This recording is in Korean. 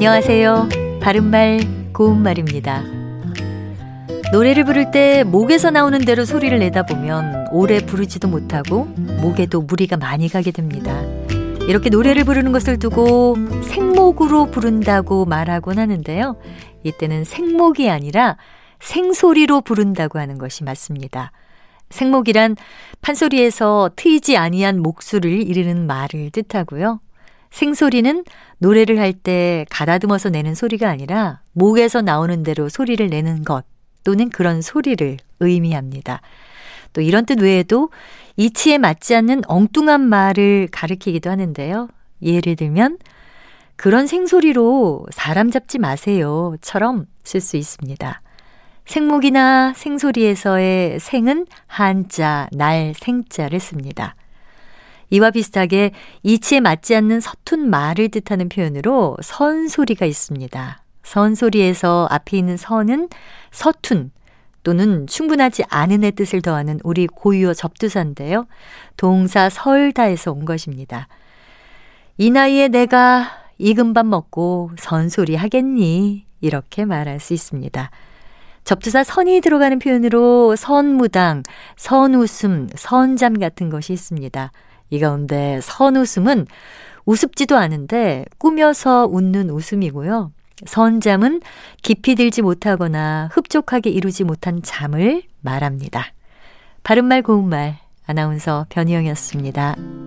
안녕하세요. 바른말, 고운말입니다. 노래를 부를 때 목에서 나오는 대로 소리를 내다 보면 오래 부르지도 못하고 목에도 무리가 많이 가게 됩니다. 이렇게 노래를 부르는 것을 두고 생목으로 부른다고 말하곤 하는데요. 이때는 생목이 아니라 생소리로 부른다고 하는 것이 맞습니다. 생목이란 판소리에서 트이지 아니한 목소리를 이르는 말을 뜻하고요. 생소리는 노래를 할 때 가다듬어서 내는 소리가 아니라 목에서 나오는 대로 소리를 내는 것 또는 그런 소리를 의미합니다. 또 이런 뜻 외에도 이치에 맞지 않는 엉뚱한 말을 가리키기도 하는데요. 예를 들면 그런 생소리로 사람 잡지 마세요.처럼 쓸 수 있습니다. 생목이나 생소리에서의 생은 한자, 날, 생자를 씁니다. 이와 비슷하게 이치에 맞지 않는 서툰 말을 뜻하는 표현으로 선소리가 있습니다. 선소리에서 앞에 있는 선은 서툰 또는 충분하지 않은의 뜻을 더하는 우리 고유어 접두사인데요. 동사 설다에서 온 것입니다. 이 나이에 내가 익은 밥 먹고 선소리 하겠니? 이렇게 말할 수 있습니다. 접두사 선이 들어가는 표현으로 선무당, 선웃음, 선잠 같은 것이 있습니다. 이 가운데 선웃음은 우습지도 않은데 꾸며서 웃는 웃음이고요. 선잠은 깊이 들지 못하거나 흡족하게 이루지 못한 잠을 말합니다. 바른말 고운말 아나운서 변희영이었습니다.